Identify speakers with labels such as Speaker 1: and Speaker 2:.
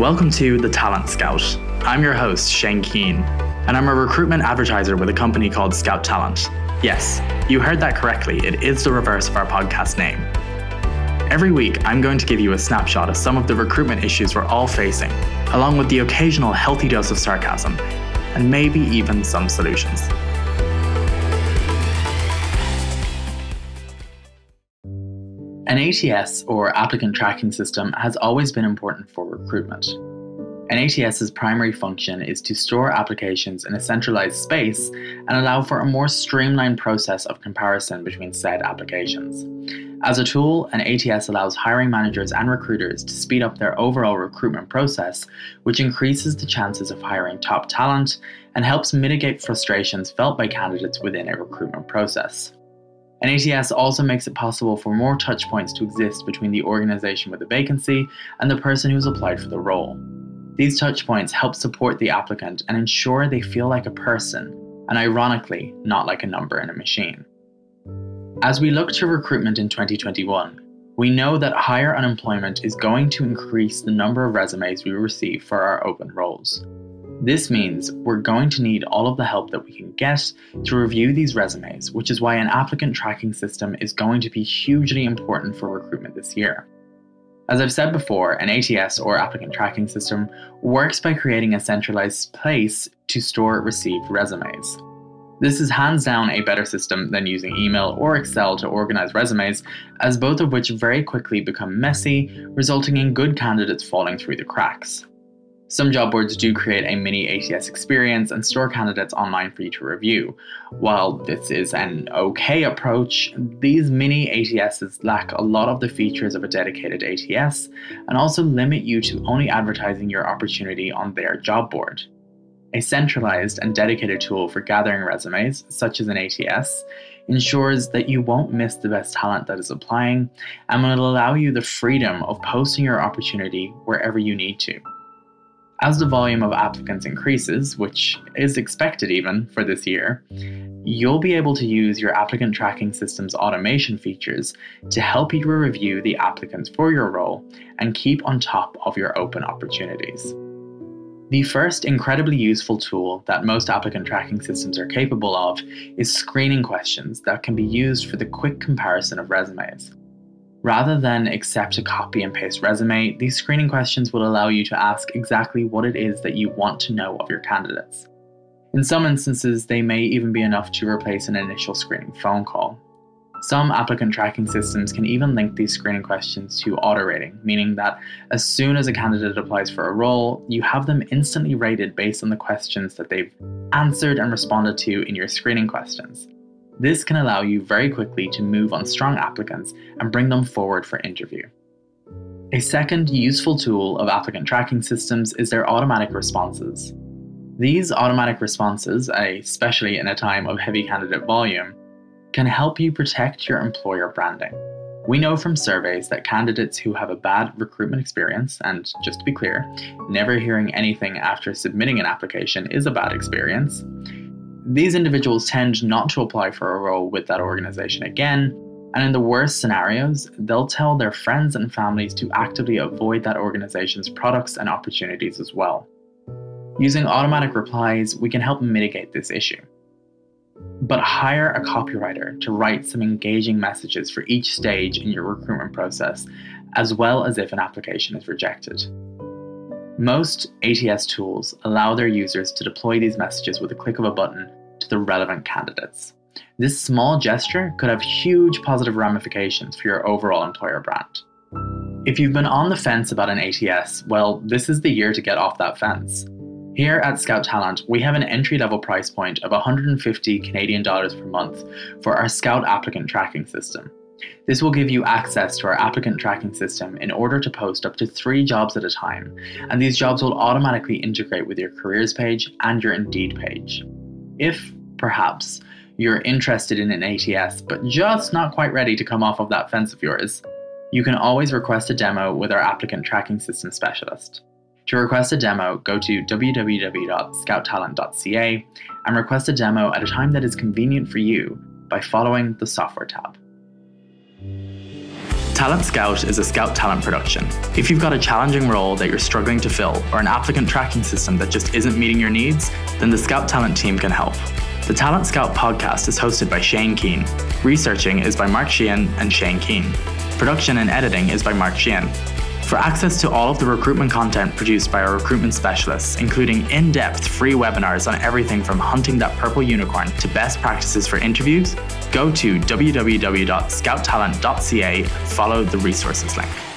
Speaker 1: Welcome to The Talent Scout. I'm your host, Shane Keane, and I'm a recruitment advertiser with a company called Scout Talent. Yes, you heard that correctly, it is the reverse of our podcast name. Every week, I'm going to give you a snapshot of some of the recruitment issues we're all facing, along with the occasional healthy dose of sarcasm, and maybe even some solutions. An ATS or applicant tracking system has always been important for recruitment. An ATS's primary function is to store applications in a centralized space and allow for a more streamlined process of comparison between said applications. As a tool, an ATS allows hiring managers and recruiters to speed up their overall recruitment process, which increases the chances of hiring top talent and helps mitigate frustrations felt by candidates within a recruitment process. An ATS also makes it possible for more touchpoints to exist between the organization with a vacancy and the person who's applied for the role. These touchpoints help support the applicant and ensure they feel like a person, and ironically, not like a number in a machine. As we look to recruitment in 2021, we know that higher unemployment is going to increase the number of resumes we receive for our open roles. This means we're going to need all of the help that we can get to review these resumes, which is why an applicant tracking system is going to be hugely important for recruitment this year. As I've said before, an ATS or applicant tracking system works by creating a centralized place to store received resumes. This is hands down a better system than using email or Excel to organize resumes, as both of which very quickly become messy, resulting in good candidates falling through the cracks. Some job boards do create a mini ATS experience and store candidates online for you to review. While this is an okay approach, these mini ATSs lack a lot of the features of a dedicated ATS and also limit you to only advertising your opportunity on their job board. A centralized and dedicated tool for gathering resumes, such as an ATS, ensures that you won't miss the best talent that is applying and will allow you the freedom of posting your opportunity wherever you need to. As the volume of applicants increases, which is expected even for this year, you'll be able to use your applicant tracking system's automation features to help you review the applicants for your role and keep on top of your open opportunities. The first incredibly useful tool that most applicant tracking systems are capable of is screening questions that can be used for the quick comparison of resumes. Rather than accept a copy and paste resume, these screening questions will allow you to ask exactly what it is that you want to know of your candidates. In some instances, they may even be enough to replace an initial screening phone call. Some applicant tracking systems can even link these screening questions to auto rating, meaning that as soon as a candidate applies for a role, you have them instantly rated based on the questions that they've answered and responded to in your screening questions. This can allow you very quickly to move on strong applicants and bring them forward for interview. A second useful tool of applicant tracking systems is their automatic responses. These automatic responses, especially in a time of heavy candidate volume, can help you protect your employer branding. We know from surveys that candidates who have a bad recruitment experience, and just to be clear, never hearing anything after submitting an application is a bad experience, these individuals tend not to apply for a role with that organization again, and in the worst scenarios, they'll tell their friends and families to actively avoid that organization's products and opportunities as well. Using automatic replies, we can help mitigate this issue. But hire a copywriter to write some engaging messages for each stage in your recruitment process, as well as if an application is rejected. Most ATS tools allow their users to deploy these messages with a click of a button to the relevant candidates. This small gesture could have huge positive ramifications for your overall employer brand. If you've been on the fence about an ATS, well, this is the year to get off that fence. Here at Scout Talent, we have an entry level price point of 150 Canadian dollars per month for our Scout applicant tracking system. This will give you access to our applicant tracking system in order to post up to three jobs at a time, and these jobs will automatically integrate with your careers page and your Indeed page. If, perhaps, you're interested in an ATS but just not quite ready to come off of that fence of yours, you can always request a demo with our applicant tracking system specialist. To request a demo, go to www.scouttalent.ca and request a demo at a time that is convenient for you by following the software tab. Talent Scout is a Scout talent production. If you've got a challenging role that you're struggling to fill or an applicant tracking system that just isn't meeting your needs, then the Scout Talent team can help. The Talent Scout podcast is hosted by Shane Keane. Researching is by Mark Sheehan and Shane Keane. Production and editing is by Mark Sheehan. For access to all of the recruitment content produced by our recruitment specialists, including in depth free webinars on everything from hunting that purple unicorn to best practices for interviews, go to www.scouttalent.ca, follow the resources link.